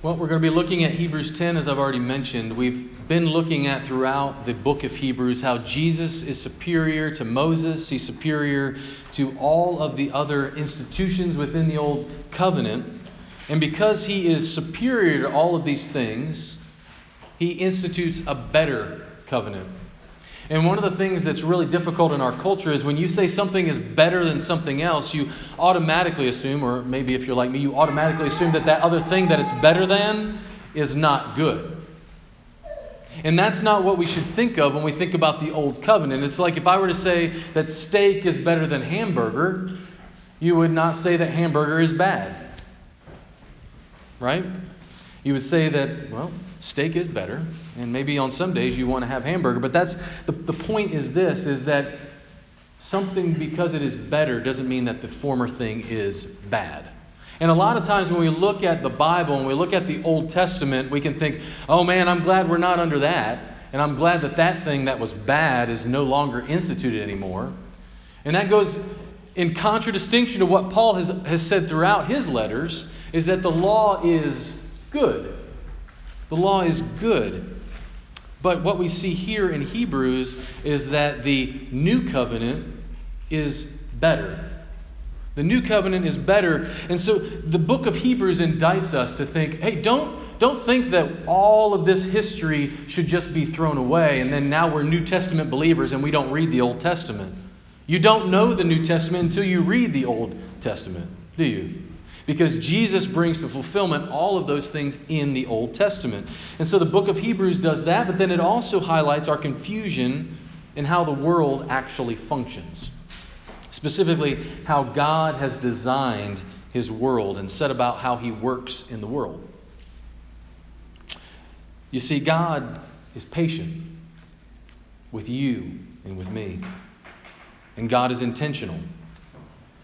Well, we're going to be looking at Hebrews 10, as I've already mentioned. We've been looking at throughout the book of Hebrews how Jesus is superior to Moses, he's superior to all of the other institutions within the Old Covenant. And because he is superior to all of these things, he institutes a better covenant. And one of the things that's really difficult in our culture is when you say something is better than something else, you automatically assume, or maybe if you're like me, you automatically assume that that other thing that it's better than is not good. And that's not what we should think of when we think about the Old Covenant. It's like if I were to say that steak is better than hamburger, you would not say that hamburger is bad. Right? You would say that, well, steak is better, and maybe on some days you want to have hamburger, but that's the, the point is this is that something because it is better doesn't mean that the former thing is bad. And a lot of times when we look at the Bible and we look at the Old Testament, we can think, oh man, I'm glad we're not under that. And I'm glad that that thing that was bad is no longer instituted anymore. And that goes in contradistinction to what Paul has, has said throughout his letters, is that the law is good. The law is good. But what we see here in Hebrews is that the new covenant is better. The new covenant is better. And so the book of Hebrews indicts us to think hey, don't, don't think that all of this history should just be thrown away and then now we're New Testament believers and we don't read the Old Testament. You don't know the New Testament until you read the Old Testament, do you? Because Jesus brings to fulfillment all of those things in the Old Testament. And so the book of Hebrews does that, but then it also highlights our confusion in how the world actually functions. Specifically, how God has designed his world and set about how he works in the world. You see, God is patient with you and with me. And God is intentional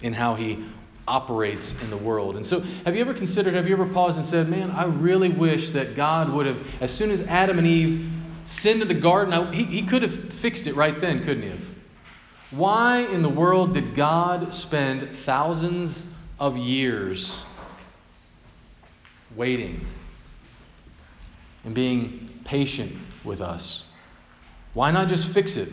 in how he operates in the world. And so, have you ever considered, have you ever paused and said, man, I really wish that God would have, as soon as Adam and Eve sinned in the garden, he, he could have fixed it right then, couldn't he have? Why in the world did God spend thousands of years waiting and being patient with us? Why not just fix it?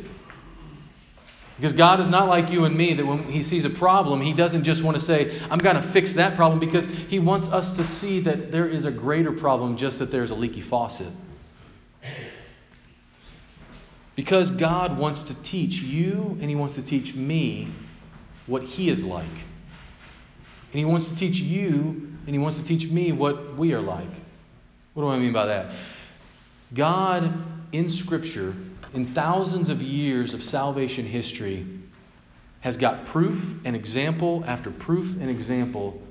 Because God is not like you and me that when He sees a problem, He doesn't just want to say, I'm going to fix that problem, because He wants us to see that there is a greater problem, just that there's a leaky faucet. Because God wants to teach you and He wants to teach me what He is like. And He wants to teach you and He wants to teach me what we are like. What do I mean by that? God in Scripture in thousands of years of salvation history, has got proof and example after proof and example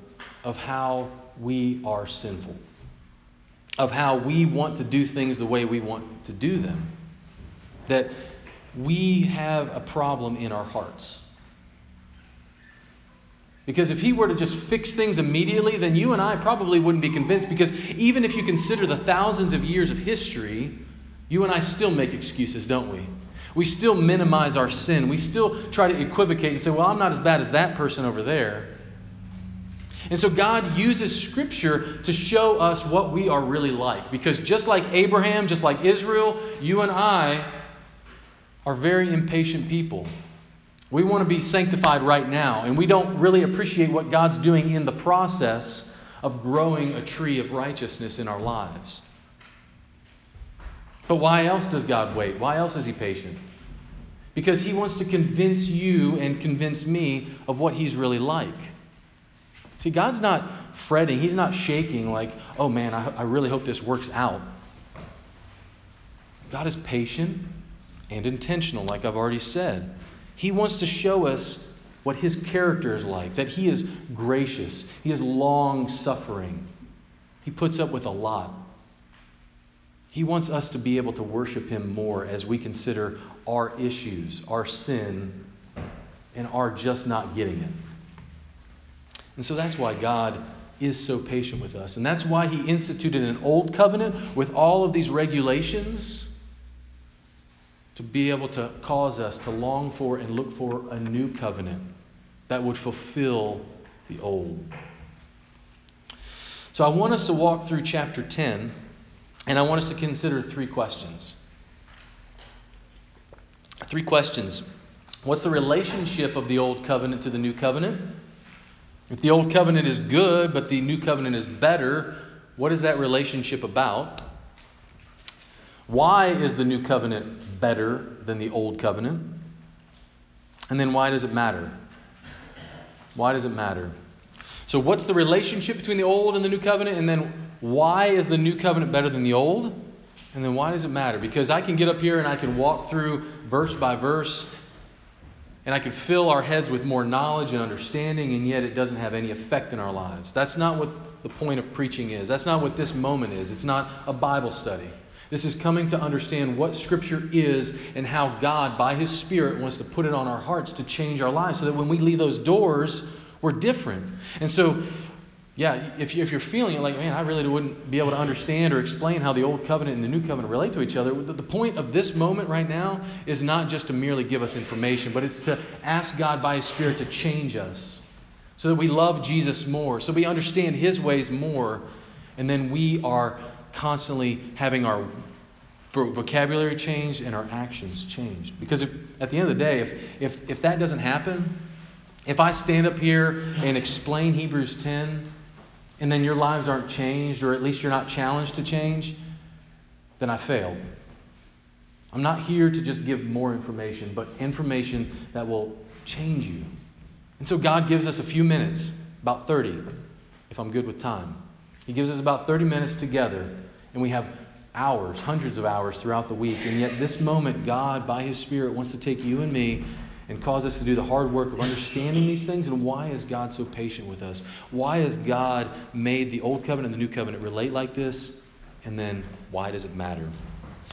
of how we are sinful, of how we want to do things the way we want to do them, that we have a problem in our hearts. Because if he were to just fix things immediately, then you and I probably wouldn't be convinced. Because even if you consider the thousands of years of history, you and I still make excuses, don't we? We still minimize our sin. We still try to equivocate and say, well, I'm not as bad as that person over there. And so God uses Scripture to show us what we are really like. Because just like Abraham, just like Israel, you and I are very impatient people. We want to be sanctified right now, and we don't really appreciate what God's doing in the process of growing a tree of righteousness in our lives. But why else does God wait? Why else is He patient? Because He wants to convince you and convince me of what He's really like. See, God's not fretting, He's not shaking like, oh man, I, I really hope this works out. God is patient and intentional, like I've already said. He wants to show us what His character is like, that He is gracious, He is long suffering, He puts up with a lot. He wants us to be able to worship Him more as we consider our issues, our sin, and our just not getting it. And so that's why God is so patient with us. And that's why He instituted an old covenant with all of these regulations to be able to cause us to long for and look for a new covenant that would fulfill the old. So I want us to walk through chapter 10, and I want us to consider three questions. Three questions. What's the relationship of the old covenant to the new covenant? If the old covenant is good, but the new covenant is better, what is that relationship about? Why is the new covenant better than the old covenant? And then why does it matter? Why does it matter? So, what's the relationship between the old and the new covenant? And then why is the new covenant better than the old? And then why does it matter? Because I can get up here and I can walk through verse by verse and I can fill our heads with more knowledge and understanding, and yet it doesn't have any effect in our lives. That's not what the point of preaching is. That's not what this moment is. It's not a Bible study. This is coming to understand what Scripture is and how God, by His Spirit, wants to put it on our hearts to change our lives so that when we leave those doors, we're different. And so, yeah, if, you, if you're feeling it like, man, I really wouldn't be able to understand or explain how the old covenant and the new covenant relate to each other, the, the point of this moment right now is not just to merely give us information, but it's to ask God by His Spirit to change us so that we love Jesus more, so we understand His ways more, and then we are constantly having our vocabulary changed and our actions changed. Because if, at the end of the day, if, if, if that doesn't happen, if I stand up here and explain Hebrews 10, and then your lives aren't changed, or at least you're not challenged to change, then I failed. I'm not here to just give more information, but information that will change you. And so God gives us a few minutes, about 30, if I'm good with time. He gives us about 30 minutes together, and we have hours, hundreds of hours throughout the week. And yet, this moment, God, by His Spirit, wants to take you and me and cause us to do the hard work of understanding these things. And why is God so patient with us? Why has God made the Old Covenant and the New Covenant relate like this? And then, why does it matter?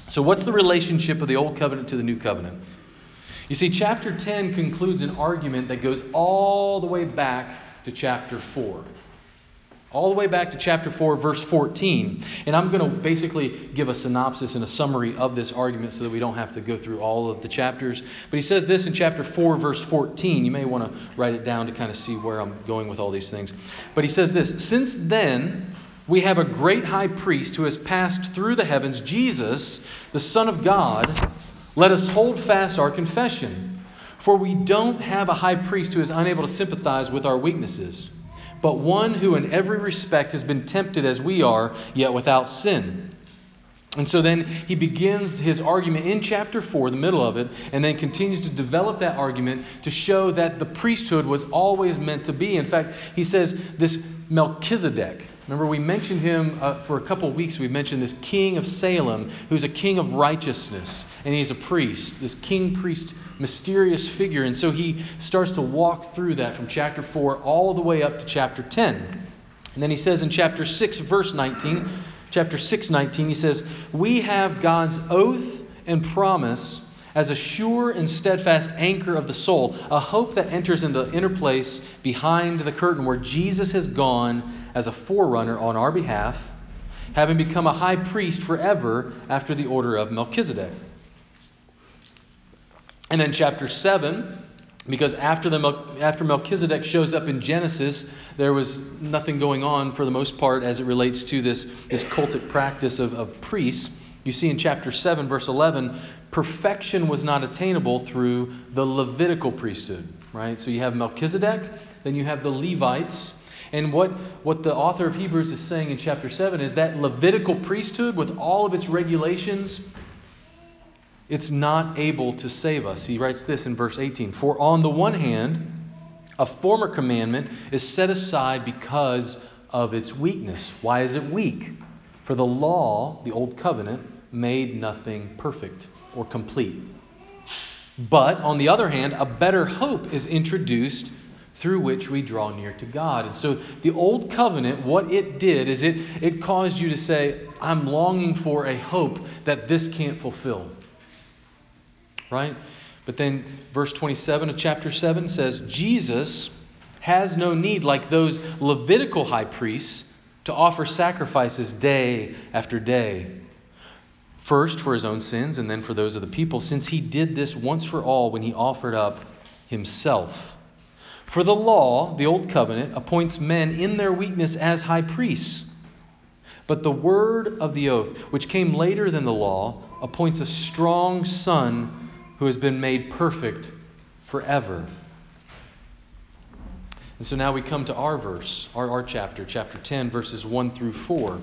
So, what's the relationship of the Old Covenant to the New Covenant? You see, chapter 10 concludes an argument that goes all the way back to chapter 4 all the way back to chapter 4, verse 14. And I'm going to basically give a synopsis and a summary of this argument so that we don't have to go through all of the chapters. But he says this in chapter 4, verse 14. You may want to write it down to kind of see where I'm going with all these things. But he says this Since then, we have a great high priest who has passed through the heavens, Jesus, the Son of God. Let us hold fast our confession. For we don't have a high priest who is unable to sympathize with our weaknesses but one who in every respect has been tempted as we are, yet without sin. And so then he begins his argument in chapter 4, the middle of it, and then continues to develop that argument to show that the priesthood was always meant to be. In fact, he says this Melchizedek. Remember, we mentioned him uh, for a couple weeks. We mentioned this king of Salem, who's a king of righteousness, and he's a priest, this king priest mysterious figure. And so he starts to walk through that from chapter 4 all the way up to chapter 10. And then he says in chapter 6, verse 19, chapter 6, 19, he says, We have God's oath and promise as a sure and steadfast anchor of the soul, a hope that enters into the inner place behind the curtain where Jesus has gone as a forerunner on our behalf, having become a high priest forever after the order of Melchizedek. And then chapter 7, because after, the, after Melchizedek shows up in Genesis, there was nothing going on for the most part as it relates to this, this cultic practice of, of priests. You see in chapter 7, verse 11, perfection was not attainable through the Levitical priesthood, right? So you have Melchizedek, then you have the Levites. And what, what the author of Hebrews is saying in chapter 7 is that Levitical priesthood, with all of its regulations, it's not able to save us. He writes this in verse 18 For on the one hand, a former commandment is set aside because of its weakness. Why is it weak? For the law, the old covenant, made nothing perfect or complete. But on the other hand, a better hope is introduced through which we draw near to God. And so the old covenant, what it did is it, it caused you to say, I'm longing for a hope that this can't fulfill right? But then verse 27 of chapter 7 says, Jesus has no need, like those Levitical high priests, to offer sacrifices day after day. First for his own sins and then for those of the people, since he did this once for all when he offered up himself. For the law, the old covenant, appoints men in their weakness as high priests But the word of the oath, which came later than the law, appoints a strong son who has been made perfect forever. And so now we come to our verse, our, our chapter, chapter 10, verses 1 through 4.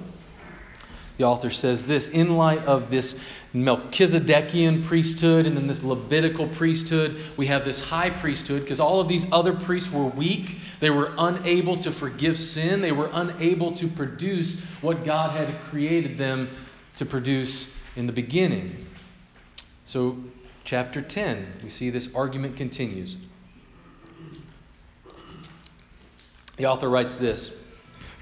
The author says this in light of this Melchizedekian priesthood and then this Levitical priesthood, we have this high priesthood because all of these other priests were weak. They were unable to forgive sin. They were unable to produce what God had created them to produce in the beginning. So, chapter 10, we see this argument continues. The author writes this.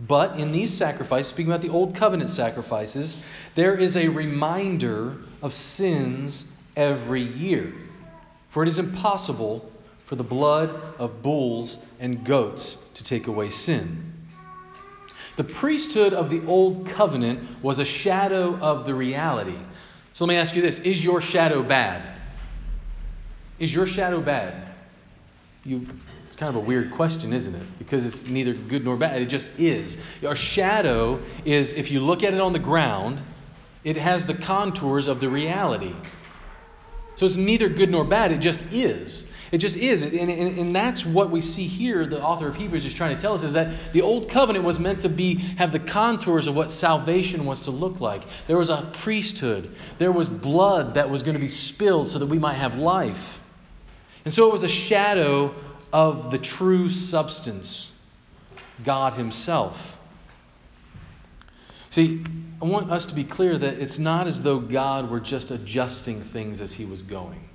But in these sacrifices, speaking about the Old Covenant sacrifices, there is a reminder of sins every year. For it is impossible for the blood of bulls and goats to take away sin. The priesthood of the Old Covenant was a shadow of the reality. So let me ask you this Is your shadow bad? Is your shadow bad? You kind of a weird question, isn't it? Because it's neither good nor bad. It just is. Our shadow is, if you look at it on the ground, it has the contours of the reality. So it's neither good nor bad. It just is. It just is. And, and, and, that's what we see here, the author of Hebrews is trying to tell us, is that the old covenant was meant to be have the contours of what salvation was to look like. There was a priesthood. There was blood that was going to be spilled so that we might have life. And so it was a shadow of the true substance, God Himself. See, I want us to be clear that it's not as though God were just adjusting things as He was going.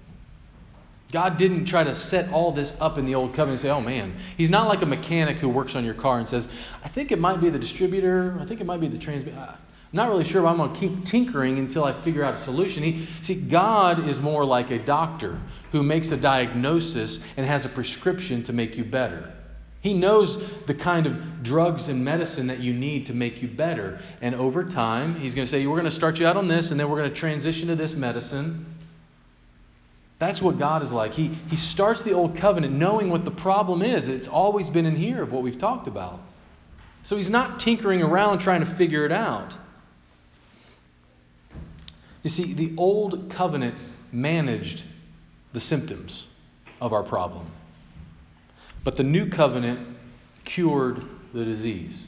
God didn't try to set all this up in the old covenant and say, oh man, he's not like a mechanic who works on your car and says, I think it might be the distributor, I think it might be the transmitter. Uh, Not really sure, but I'm going to keep tinkering until I figure out a solution. He, see, God is more like a doctor who makes a diagnosis and has a prescription to make you better. He knows the kind of drugs and medicine that you need to make you better. And over time, he's going to say, We're going to start you out on this, and then we're going to transition to this medicine. That's what God is like. He, he starts the old covenant knowing what the problem is. It's always been in here of what we've talked about. So he's not tinkering around trying to figure it out. You see, the old covenant managed the symptoms of our problem. But the new covenant cured the disease.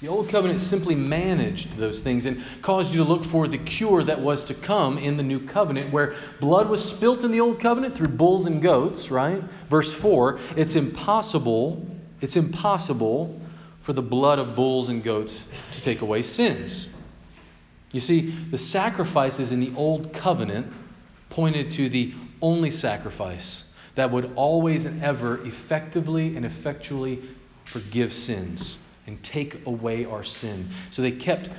The old covenant simply managed those things and caused you to look for the cure that was to come in the new covenant, where blood was spilt in the old covenant through bulls and goats, right? Verse 4 it's impossible, it's impossible for the blood of bulls and goats to take away sins. You see, the sacrifices in the old covenant pointed to the only sacrifice that would always and ever effectively and effectually forgive sins and take away our sin. So they kept,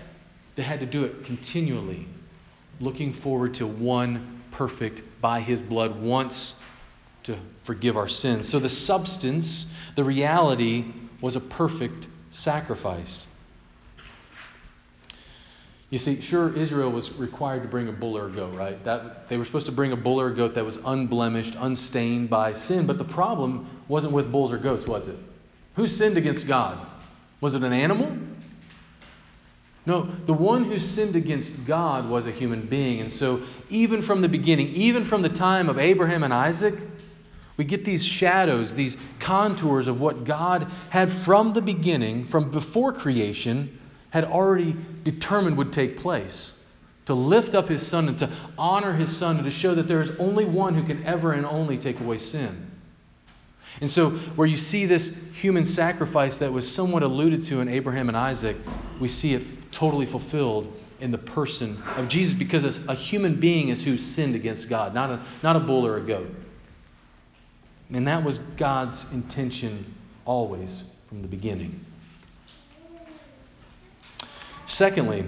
they had to do it continually, looking forward to one perfect by his blood once to forgive our sins. So the substance, the reality, was a perfect sacrifice. You see, sure, Israel was required to bring a bull or a goat, right? That, they were supposed to bring a bull or a goat that was unblemished, unstained by sin. But the problem wasn't with bulls or goats, was it? Who sinned against God? Was it an animal? No, the one who sinned against God was a human being. And so, even from the beginning, even from the time of Abraham and Isaac, we get these shadows, these contours of what God had from the beginning, from before creation, had already determined would take place. To lift up his son and to honor his son and to show that there is only one who can ever and only take away sin. And so, where you see this human sacrifice that was somewhat alluded to in Abraham and Isaac, we see it totally fulfilled in the person of Jesus because a human being is who sinned against God, not a, not a bull or a goat. And that was God's intention always from the beginning. Secondly,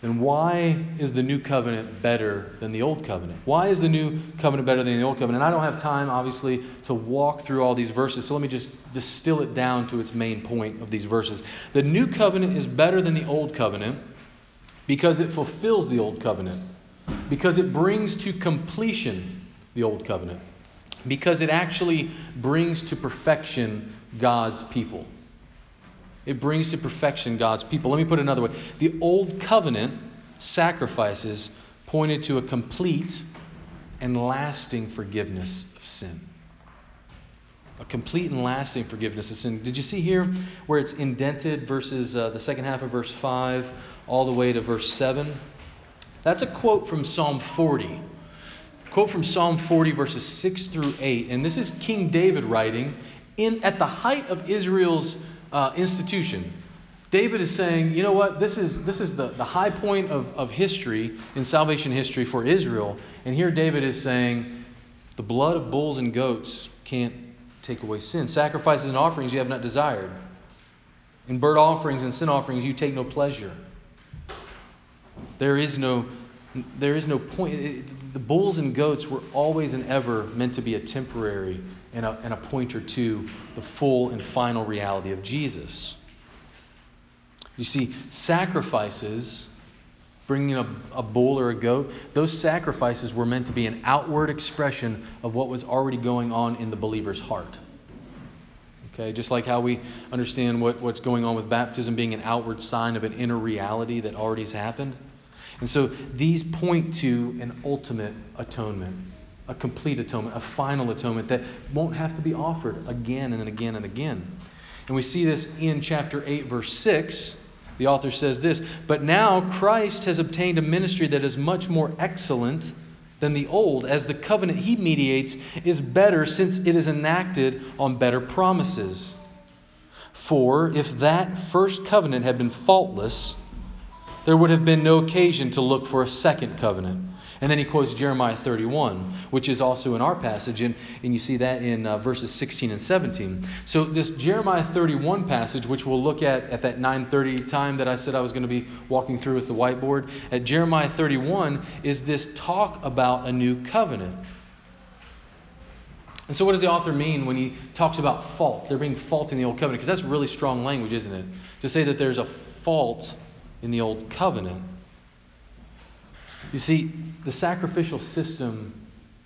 then why is the new covenant better than the old covenant? Why is the new covenant better than the old covenant? And I don't have time, obviously, to walk through all these verses, so let me just distill it down to its main point of these verses. The new covenant is better than the old covenant because it fulfills the old covenant, because it brings to completion the old covenant, because it actually brings to perfection God's people. It brings to perfection God's people. Let me put it another way. The old covenant sacrifices pointed to a complete and lasting forgiveness of sin. A complete and lasting forgiveness of sin. Did you see here where it's indented verses uh, the second half of verse 5 all the way to verse 7? That's a quote from Psalm 40. A quote from Psalm 40 verses 6 through 8. And this is King David writing in at the height of Israel's uh, institution. David is saying, you know what, this is, this is the, the high point of, of history, in salvation history for Israel. And here David is saying, the blood of bulls and goats can't take away sin. Sacrifices and offerings you have not desired. In burnt offerings and sin offerings you take no pleasure. There is no, there is no point. The bulls and goats were always and ever meant to be a temporary and a, and a pointer to the full and final reality of Jesus. You see, sacrifices, bringing a, a bull or a goat, those sacrifices were meant to be an outward expression of what was already going on in the believer's heart. Okay, just like how we understand what, what's going on with baptism being an outward sign of an inner reality that already has happened. And so these point to an ultimate atonement a complete atonement, a final atonement that won't have to be offered again and again and again. And we see this in chapter 8, verse 6. The author says this But now Christ has obtained a ministry that is much more excellent than the old, as the covenant he mediates is better since it is enacted on better promises. For if that first covenant had been faultless, there would have been no occasion to look for a second covenant. And then he quotes Jeremiah 31, which is also in our passage, and, and you see that in uh, verses 16 and 17. So this Jeremiah 31 passage, which we'll look at at that 9:30 time that I said I was going to be walking through with the whiteboard, at Jeremiah 31 is this talk about a new covenant. And so, what does the author mean when he talks about fault? There being fault in the old covenant, because that's really strong language, isn't it? To say that there's a fault in the old covenant. You see, the sacrificial system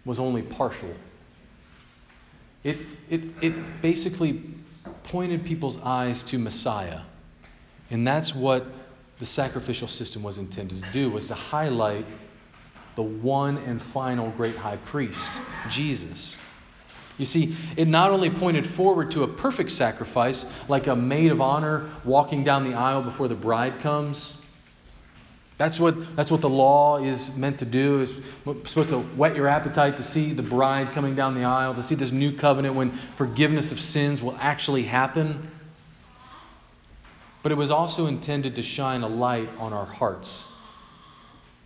was only partial. It, it, it basically pointed people's eyes to Messiah. And that's what the sacrificial system was intended to do, was to highlight the one and final great high priest, Jesus. You see, it not only pointed forward to a perfect sacrifice, like a maid of honor walking down the aisle before the bride comes, that's what, that's what the law is meant to do. Is supposed to whet your appetite to see the bride coming down the aisle, to see this new covenant when forgiveness of sins will actually happen. But it was also intended to shine a light on our hearts.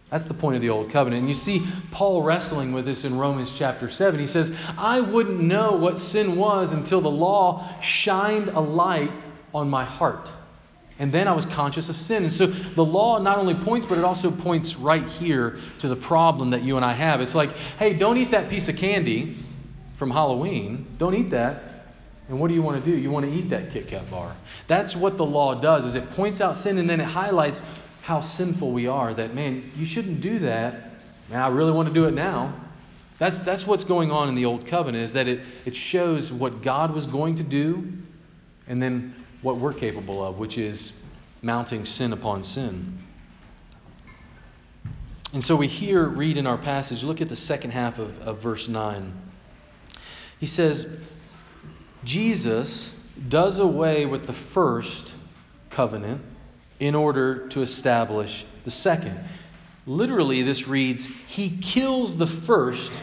That's the point of the old covenant. And you see Paul wrestling with this in Romans chapter 7. He says, I wouldn't know what sin was until the law shined a light on my heart. And then I was conscious of sin. And so the law not only points, but it also points right here to the problem that you and I have. It's like, hey, don't eat that piece of candy from Halloween. Don't eat that. And what do you want to do? You want to eat that Kit Kat bar. That's what the law does, is it points out sin and then it highlights how sinful we are. That, man, you shouldn't do that. Man, I really want to do it now. That's, that's what's going on in the Old Covenant, is that it, it shows what God was going to do and then what we're capable of, which is mounting sin upon sin. And so we here read in our passage, look at the second half of, of verse 9. He says, Jesus does away with the first covenant in order to establish the second. Literally, this reads, He kills the first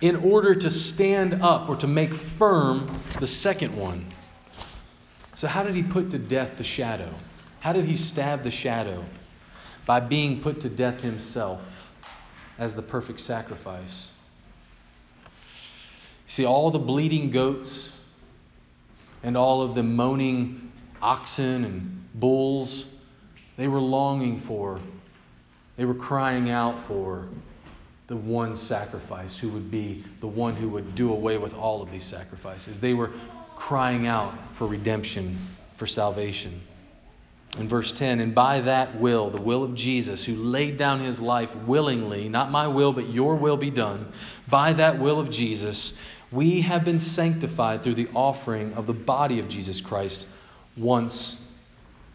in order to stand up or to make firm the second one. So, how did he put to death the shadow? How did he stab the shadow? By being put to death himself as the perfect sacrifice. See, all the bleeding goats and all of the moaning oxen and bulls, they were longing for They were crying out for the one sacrifice who would be the one who would do away with all of these sacrifices. They were crying out for redemption, for salvation. In verse 10, and by that will, the will of Jesus, who laid down his life willingly, not my will, but your will be done, by that will of Jesus, we have been sanctified through the offering of the body of Jesus Christ once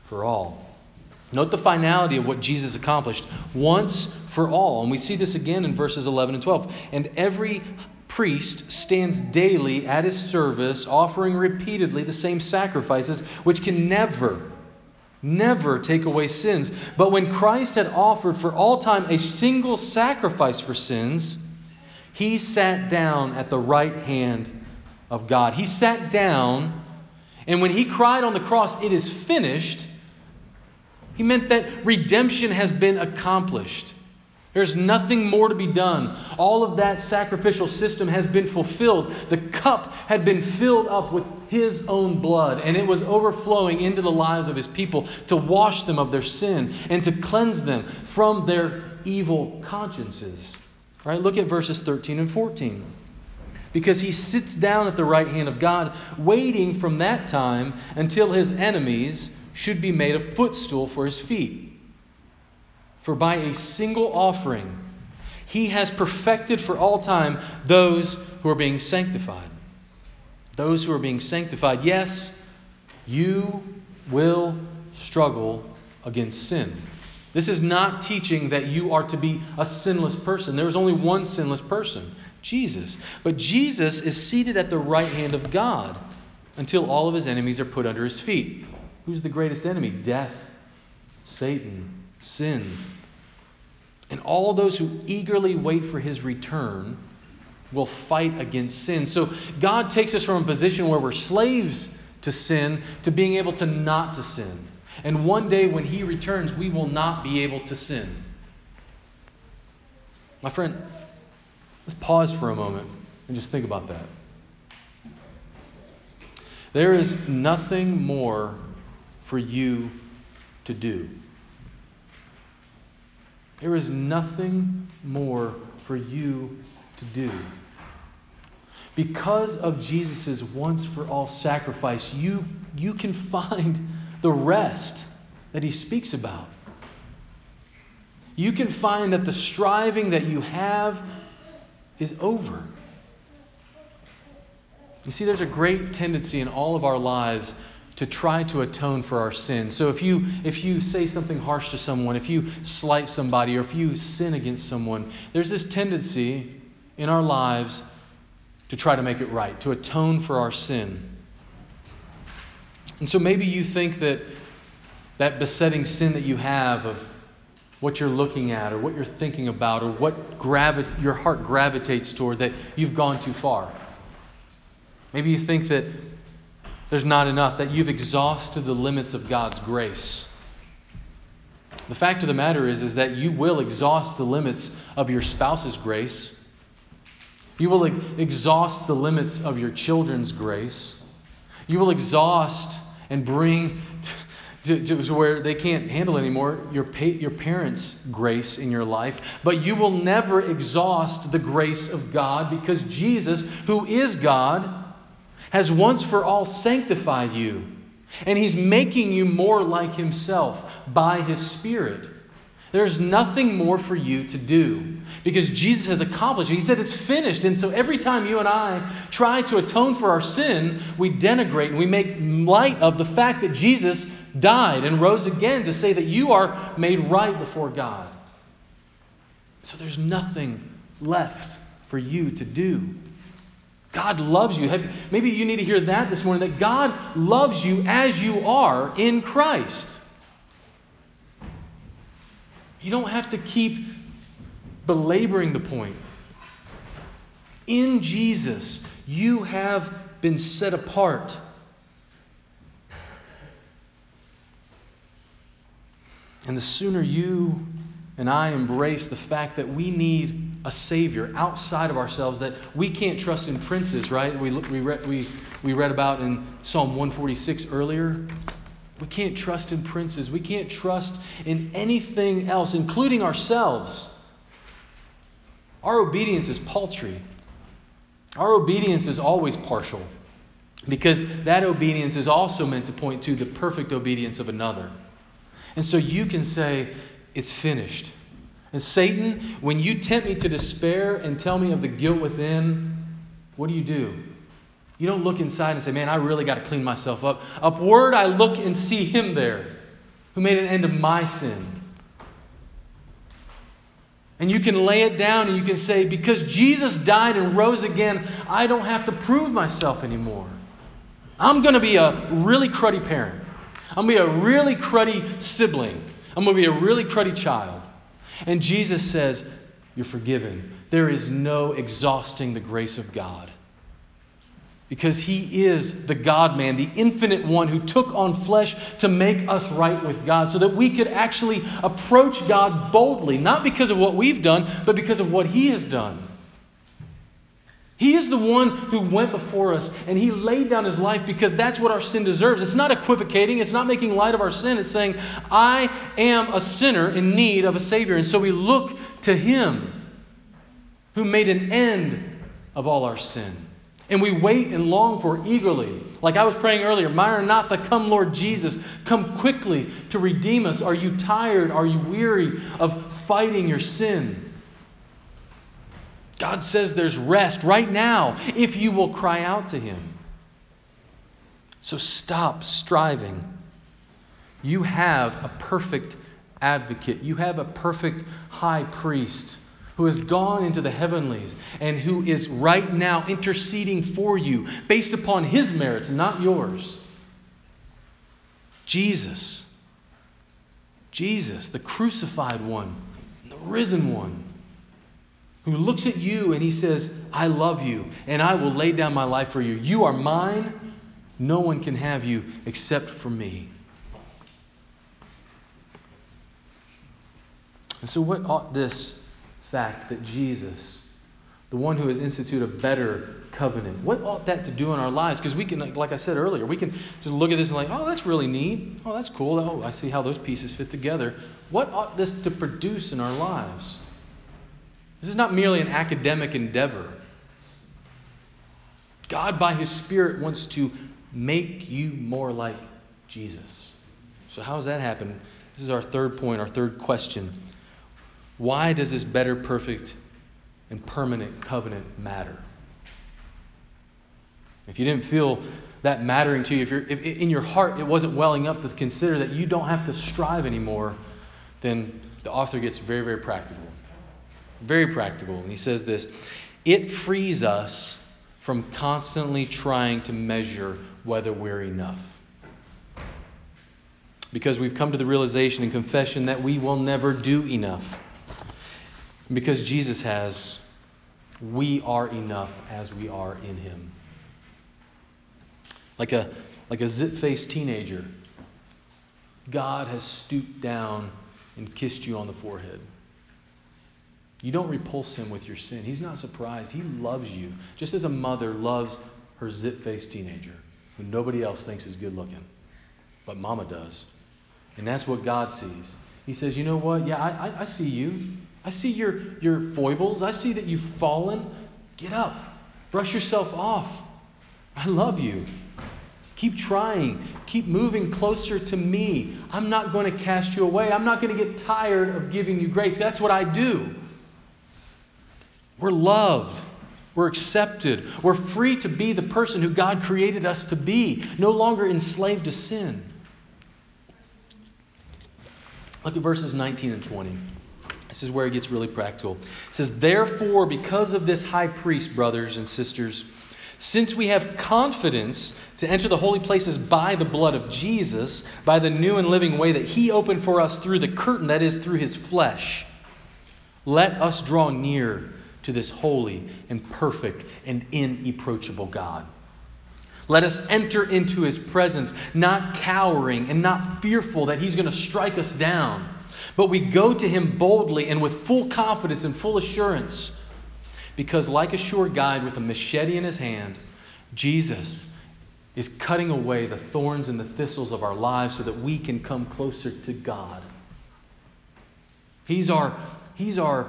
for all. Note the finality of what Jesus accomplished once for all. And we see this again in verses 11 and 12. And every priest stands daily at his service, offering repeatedly the same sacrifices, which can never, never take away sins. But when Christ had offered for all time a single sacrifice for sins, he sat down at the right hand of God. He sat down, and when he cried on the cross, It is finished he meant that redemption has been accomplished. There's nothing more to be done. All of that sacrificial system has been fulfilled. The cup had been filled up with His own blood, and it was overflowing into the lives of His people to wash them of their sin and to cleanse them from their evil consciences. Right? Look at verses 13 and 14. Because he sits down at the right hand of God, waiting from that time until his enemies should be made a footstool for his feet. For by a single offering, he has perfected for all time those who are being sanctified. Those who are being sanctified. Yes, you will struggle against sin. This is not teaching that you are to be a sinless person. There is only one sinless person, Jesus. But Jesus is seated at the right hand of God until all of his enemies are put under his feet. Who's the greatest enemy? Death, Satan, sin. And all those who eagerly wait for his return will fight against sin. So God takes us from a position where we're slaves to sin to being able to not to sin. And one day when he returns, we will not be able to sin. My friend, let's pause for a moment and just think about that. There is nothing more for you to do. There is nothing more for you to do. Because of Jesus' once for all sacrifice, you, you can find the rest that he speaks about. You can find that the striving that you have is over. You see, there's a great tendency in all of our lives to try to atone for our sin. So if you if you say something harsh to someone, if you slight somebody or if you sin against someone, there's this tendency in our lives to try to make it right, to atone for our sin. And so maybe you think that that besetting sin that you have of what you're looking at or what you're thinking about or what gravi- your heart gravitates toward that you've gone too far. Maybe you think that there's not enough, that you've exhausted the limits of God's grace. The fact of the matter is, is that you will exhaust the limits of your spouse's grace. You will exhaust the limits of your children's grace. You will exhaust and bring to, to, to where they can't handle anymore your, your parents' grace in your life. But you will never exhaust the grace of God because Jesus, who is God, has once for all sanctified you, and He's making you more like Himself by His Spirit. There's nothing more for you to do because Jesus has accomplished it. He said it's finished. And so every time you and I try to atone for our sin, we denigrate and we make light of the fact that Jesus died and rose again to say that you are made right before God. So there's nothing left for you to do. God loves you. Have, maybe you need to hear that this morning that God loves you as you are in Christ. You don't have to keep belaboring the point. In Jesus, you have been set apart. And the sooner you and I embrace the fact that we need a Savior outside of ourselves that we can't trust in princes, right? We, we, read, we, we read about in Psalm 146 earlier. We can't trust in princes. We can't trust in anything else, including ourselves. Our obedience is paltry. Our obedience is always partial because that obedience is also meant to point to the perfect obedience of another. And so you can say, It's finished. And Satan, when you tempt me to despair and tell me of the guilt within, what do you do? You don't look inside and say, Man, I really got to clean myself up. Upward, I look and see him there who made an end of my sin. And you can lay it down and you can say, Because Jesus died and rose again, I don't have to prove myself anymore. I'm going to be a really cruddy parent. I'm going to be a really cruddy sibling. I'm going to be a really cruddy child. And Jesus says, You're forgiven. There is no exhausting the grace of God. Because he is the God man, the infinite one who took on flesh to make us right with God, so that we could actually approach God boldly, not because of what we've done, but because of what he has done. He is the one who went before us and he laid down his life because that's what our sin deserves. It's not equivocating, it's not making light of our sin. It's saying, I am a sinner in need of a Savior. And so we look to him who made an end of all our sin. And we wait and long for eagerly. Like I was praying earlier, Maranatha, come Lord Jesus, come quickly to redeem us. Are you tired? Are you weary of fighting your sin? God says there's rest right now if you will cry out to Him. So stop striving. You have a perfect advocate, you have a perfect high priest who has gone into the heavenlies and who is right now interceding for you based upon his merits, not yours. Jesus. Jesus, the crucified one, the risen one who looks at you and he says, I love you and I will lay down my life for you. You are mine. No one can have you except for me. And so, what ought this fact that Jesus, the one who has instituted a better covenant, what ought that to do in our lives? Because we can, like I said earlier, we can just look at this and like, oh, that's really neat. Oh, that's cool. Oh, I see how those pieces fit together. What ought this to produce in our lives? This is not merely an academic endeavor. God, by His Spirit, wants to make you more like Jesus. So, how does that happen? This is our third point, our third question. Why does this better, perfect, and permanent covenant matter? If you didn't feel that mattering to you, if, you're, if in your heart it wasn't welling up to consider that you don't have to strive anymore, then the author gets very, very practical. Very practical. And he says this it frees us from constantly trying to measure whether we're enough. Because we've come to the realization and confession that we will never do enough. Because Jesus has, we are enough as we are in Him. Like a, like a zit faced teenager, God has stooped down and kissed you on the forehead. You don't repulse him with your sin. He's not surprised. He loves you, just as a mother loves her zip faced teenager who nobody else thinks is good looking. But mama does. And that's what God sees. He says, You know what? Yeah, I, I, I see you. I see your, your foibles. I see that you've fallen. Get up. Brush yourself off. I love you. Keep trying. Keep moving closer to me. I'm not going to cast you away. I'm not going to get tired of giving you grace. That's what I do. We're loved. We're accepted. We're free to be the person who God created us to be, no longer enslaved to sin. Look at verses 19 and 20. This is where it gets really practical. It says, Therefore, because of this high priest, brothers and sisters, since we have confidence to enter the holy places by the blood of Jesus, by the new and living way that he opened for us through the curtain, that is, through his flesh, let us draw near to this holy and perfect and inapproachable God. Let us enter into his presence, not cowering and not fearful that he's going to strike us down, but we go to him boldly and with full confidence and full assurance. Because, like a sure guide with a machete in his hand, Jesus is cutting away the thorns and the thistles of our lives so that we can come closer to God. He's our, he's our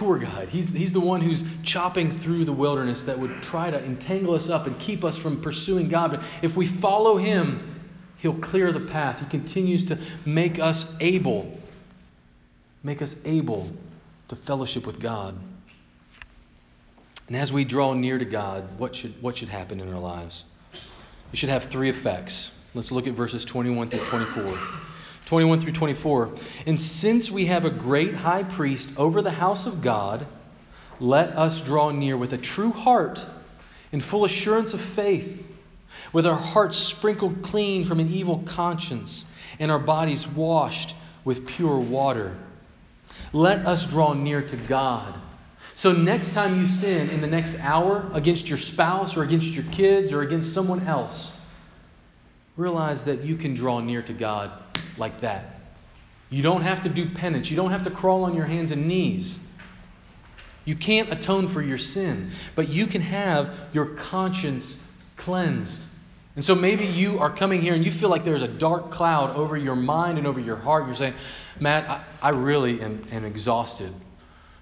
tour guide. He's, he's the one who's chopping through the wilderness that would try to entangle us up and keep us from pursuing God. But if we follow Him, He'll clear the path. He continues to make us able, make us able to fellowship with God. And as we draw near to God, what should, what should happen in our lives? It should have three effects. Let's look at verses 21 through 24. 21 through 24. And since we have a great high priest over the house of God, let us draw near with a true heart in full assurance of faith, with our hearts sprinkled clean from an evil conscience and our bodies washed with pure water. Let us draw near to God. So, next time you sin in the next hour against your spouse or against your kids or against someone else, realize that you can draw near to God like that. You don't have to do penance. You don't have to crawl on your hands and knees. You can't atone for your sin, but you can have your conscience cleansed. And so maybe you are coming here and you feel like there's a dark cloud over your mind and over your heart. You're saying, Matt, I, I really am, am exhausted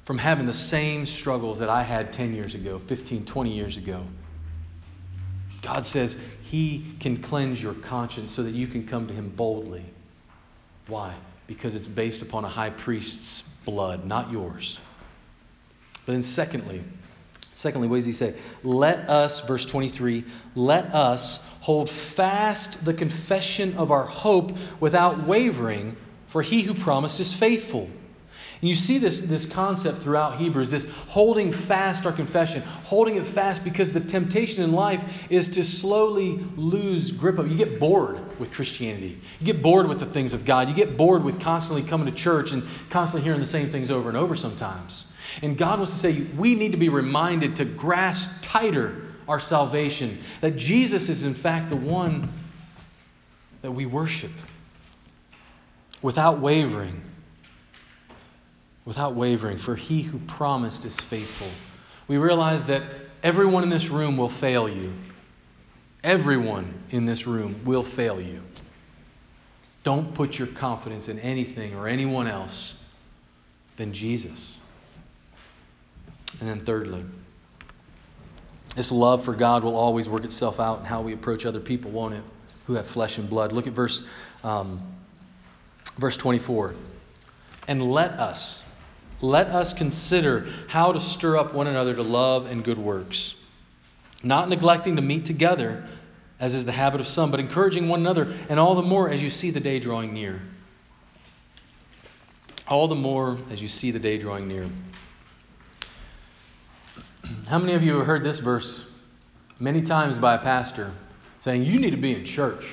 from having the same struggles that I had 10 years ago, 15, 20 years ago. God says He can cleanse your conscience so that you can come to Him boldly. Why? Because it's based upon a high priest's blood, not yours. But then, secondly, secondly, what does he say? Let us, verse 23, let us hold fast the confession of our hope without wavering, for he who promised is faithful. And you see this, this concept throughout Hebrews, this holding fast our confession, holding it fast because the temptation in life is to slowly lose grip of. You get bored with Christianity. You get bored with the things of God. You get bored with constantly coming to church and constantly hearing the same things over and over sometimes. And God wants to say we need to be reminded to grasp tighter our salvation, that Jesus is in fact the one that we worship without wavering without wavering, for he who promised is faithful. We realize that everyone in this room will fail you. Everyone in this room will fail you. Don't put your confidence in anything or anyone else than Jesus. And then, thirdly, this love for God will always work itself out in how we approach other people, won't it? Who have flesh and blood. Look at verse, um, verse 24. And let us, let us consider how to stir up one another to love and good works, not neglecting to meet together, as is the habit of some, but encouraging one another, and all the more as you see the day drawing near. All the more as you see the day drawing near. How many of you have heard this verse many times by a pastor saying, You need to be in church?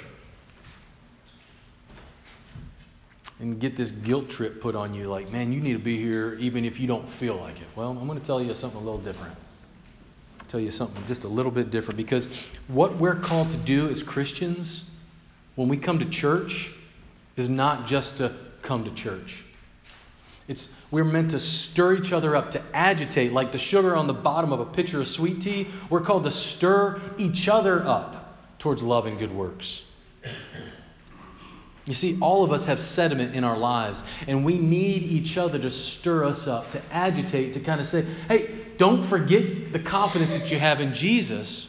And get this guilt trip put on you like, man, you need to be here even if you don't feel like it. Well, I'm going to tell you something a little different. I'll tell you something just a little bit different because what we're called to do as Christians when we come to church is not just to come to church. It's we're meant to stir each other up, to agitate like the sugar on the bottom of a pitcher of sweet tea. We're called to stir each other up towards love and good works. You see, all of us have sediment in our lives, and we need each other to stir us up, to agitate, to kind of say, hey, don't forget the confidence that you have in Jesus.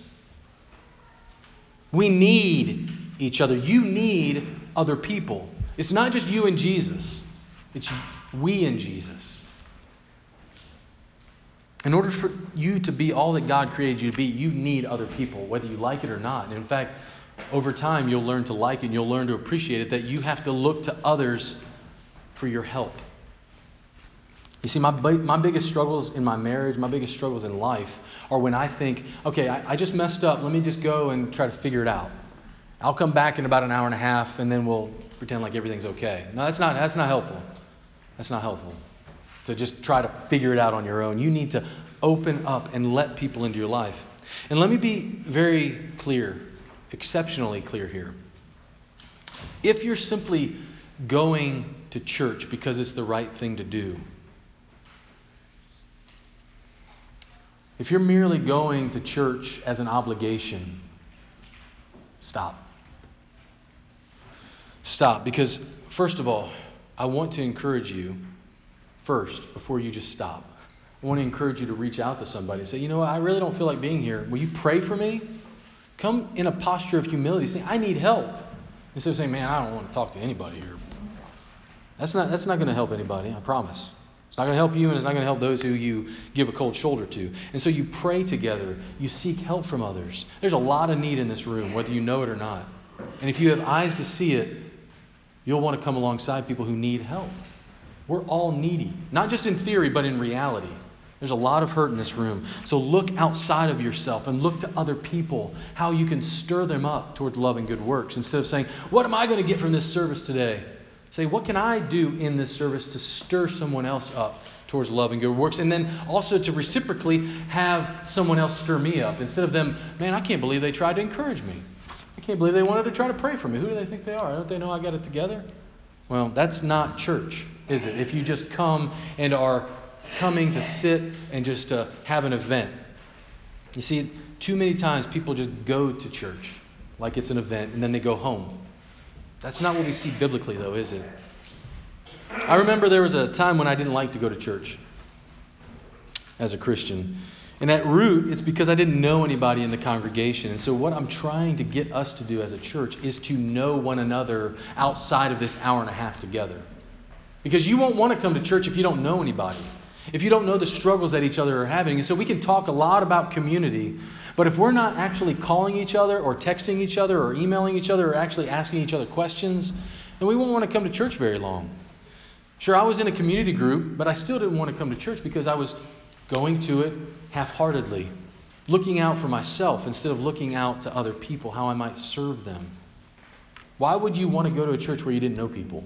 We need each other. You need other people. It's not just you and Jesus, it's we and Jesus. In order for you to be all that God created you to be, you need other people, whether you like it or not. And in fact, over time, you'll learn to like it and you'll learn to appreciate it that you have to look to others for your help. You see, my, my biggest struggles in my marriage, my biggest struggles in life are when I think, okay, I, I just messed up. Let me just go and try to figure it out. I'll come back in about an hour and a half and then we'll pretend like everything's okay. No, that's not, that's not helpful. That's not helpful. To just try to figure it out on your own. You need to open up and let people into your life. And let me be very clear exceptionally clear here. If you're simply going to church because it's the right thing to do, if you're merely going to church as an obligation, stop. Stop. Because, first of all, I want to encourage you, first, before you just stop. I want to encourage you to reach out to somebody and say, you know what, I really don't feel like being here. Will you pray for me? Come in a posture of humility, say, I need help. Instead of saying, man, I don't want to talk to anybody here. That's not, that's not going to help anybody, I promise. It's not going to help you, and it's not going to help those who you give a cold shoulder to. And so you pray together, you seek help from others. There's a lot of need in this room, whether you know it or not. And if you have eyes to see it, you'll want to come alongside people who need help. We're all needy, not just in theory, but in reality. There's a lot of hurt in this room. So look outside of yourself and look to other people, how you can stir them up towards love and good works. Instead of saying, What am I going to get from this service today? Say, What can I do in this service to stir someone else up towards love and good works? And then also to reciprocally have someone else stir me up. Instead of them, Man, I can't believe they tried to encourage me. I can't believe they wanted to try to pray for me. Who do they think they are? Don't they know I got it together? Well, that's not church, is it? If you just come and are coming to sit and just to have an event. You see, too many times people just go to church like it's an event and then they go home. That's not what we see biblically, though, is it? I remember there was a time when I didn't like to go to church as a Christian. And at root, it's because I didn't know anybody in the congregation. And so, what I'm trying to get us to do as a church is to know one another outside of this hour and a half together. Because you won't want to come to church if you don't know anybody if you don't know the struggles that each other are having. And so we can talk a lot about community, but if we're not actually calling each other or texting each other or emailing each other or actually asking each other questions, then we won't want to come to church very long. Sure, I was in a community group, but I still didn't want to come to church because I was going to it half heartedly, looking out for myself instead of looking out to other people, how I might serve them. Why would you want to go to a church where you didn't know people?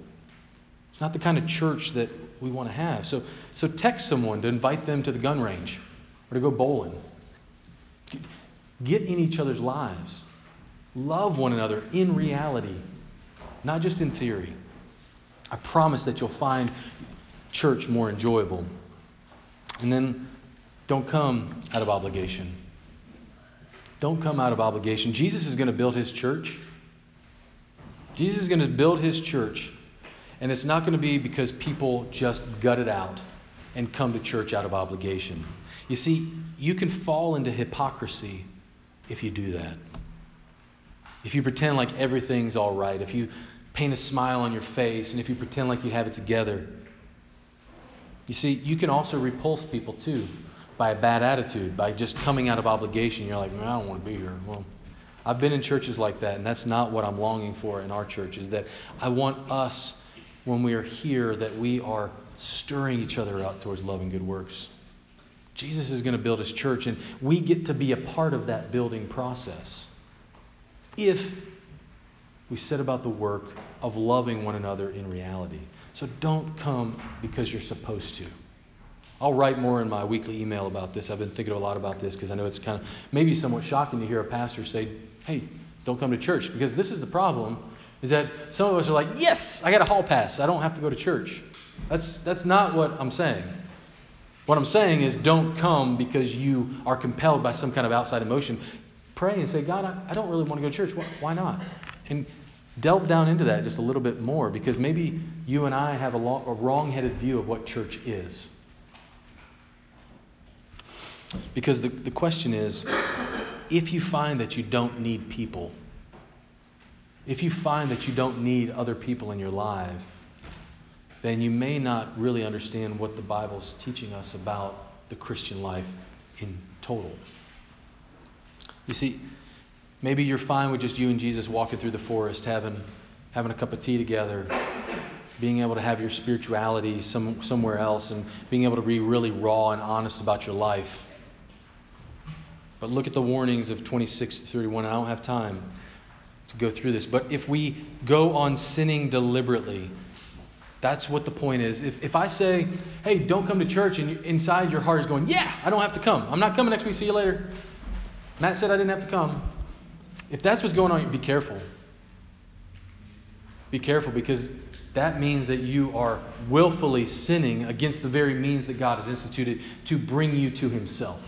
It's not the kind of church that we want to have. So, so text someone to invite them to the gun range or to go bowling. Get in each other's lives. Love one another in reality, not just in theory. I promise that you'll find church more enjoyable. And then don't come out of obligation. Don't come out of obligation. Jesus is going to build his church. Jesus is going to build his church and it's not going to be because people just gut it out and come to church out of obligation. You see, you can fall into hypocrisy if you do that. If you pretend like everything's all right, if you paint a smile on your face, and if you pretend like you have it together. You see, you can also repulse people too by a bad attitude, by just coming out of obligation. You're like, I don't want to be here. Well, I've been in churches like that, and that's not what I'm longing for in our church, is that I want us when we are here that we are stirring each other up towards love and good works. Jesus is going to build his church, and we get to be a part of that building process if we set about the work of loving one another in reality. So don't come because you're supposed to. I'll write more in my weekly email about this. I've been thinking a lot about this because I know it's kind of maybe somewhat shocking to hear a pastor say, hey, don't come to church. Because this is the problem is that some of us are like, yes, I got a hall pass. I don't have to go to church. That's, that's not what I'm saying. What I'm saying is don't come because you are compelled by some kind of outside emotion. Pray and say, God, I, I don't really want to go to church. Why, why not? And delve down into that just a little bit more because maybe you and I have a, lo- a wrong headed view of what church is. Because the, the question is if you find that you don't need people, if you find that you don't need other people in your life, then you may not really understand what the Bible's teaching us about the Christian life in total. You see, maybe you're fine with just you and Jesus walking through the forest, having, having a cup of tea together, being able to have your spirituality some, somewhere else, and being able to be really raw and honest about your life. But look at the warnings of 26 to 31. I don't have time to go through this. But if we go on sinning deliberately, that's what the point is. If, if I say, hey, don't come to church, and you, inside your heart is going, yeah, I don't have to come. I'm not coming next week. See you later. Matt said I didn't have to come. If that's what's going on, be careful. Be careful because that means that you are willfully sinning against the very means that God has instituted to bring you to Himself.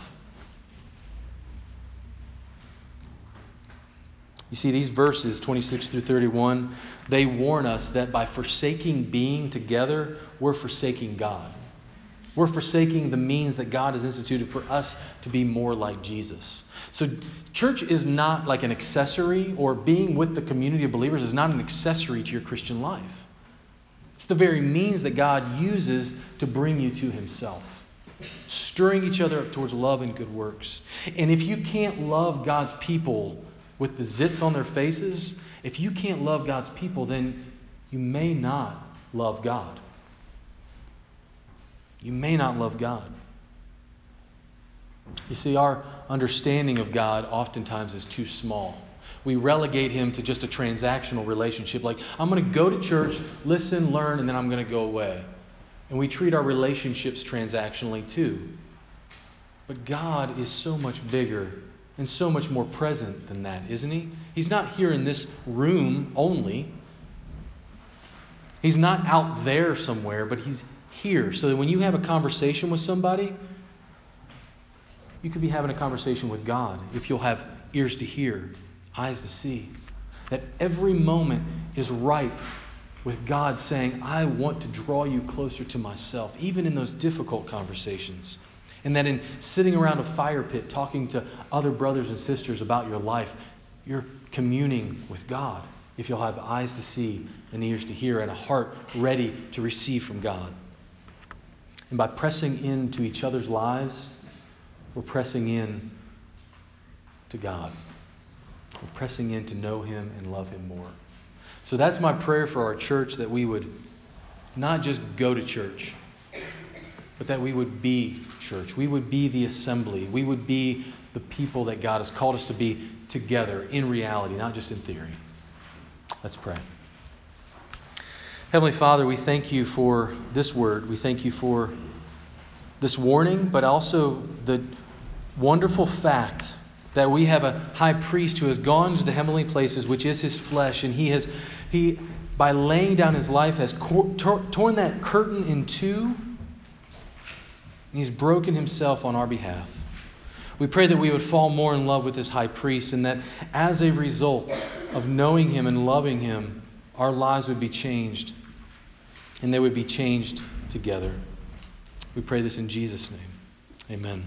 You see, these verses, 26 through 31, they warn us that by forsaking being together, we're forsaking God. We're forsaking the means that God has instituted for us to be more like Jesus. So, church is not like an accessory, or being with the community of believers is not an accessory to your Christian life. It's the very means that God uses to bring you to Himself, stirring each other up towards love and good works. And if you can't love God's people with the zits on their faces, if you can't love God's people, then you may not love God. You may not love God. You see, our understanding of God oftentimes is too small. We relegate him to just a transactional relationship, like, I'm going to go to church, listen, learn, and then I'm going to go away. And we treat our relationships transactionally too. But God is so much bigger and so much more present than that, isn't he? He's not here in this room only. He's not out there somewhere, but he's here. So that when you have a conversation with somebody, you could be having a conversation with God if you'll have ears to hear, eyes to see. That every moment is ripe with God saying, I want to draw you closer to myself, even in those difficult conversations. And that in sitting around a fire pit talking to other brothers and sisters about your life, you're communing with God if you'll have eyes to see and ears to hear and a heart ready to receive from God. And by pressing into each other's lives, we're pressing in to God. We're pressing in to know Him and love Him more. So that's my prayer for our church that we would not just go to church, but that we would be church. We would be the assembly. We would be the people that God has called us to be together in reality, not just in theory. Let's pray. Heavenly Father, we thank you for this word. We thank you for this warning, but also the wonderful fact that we have a high priest who has gone to the heavenly places, which is his flesh, and he has, he, by laying down his life, has torn that curtain in two and he's broken himself on our behalf. We pray that we would fall more in love with this high priest and that as a result of knowing him and loving him, our lives would be changed and they would be changed together. We pray this in Jesus' name. Amen.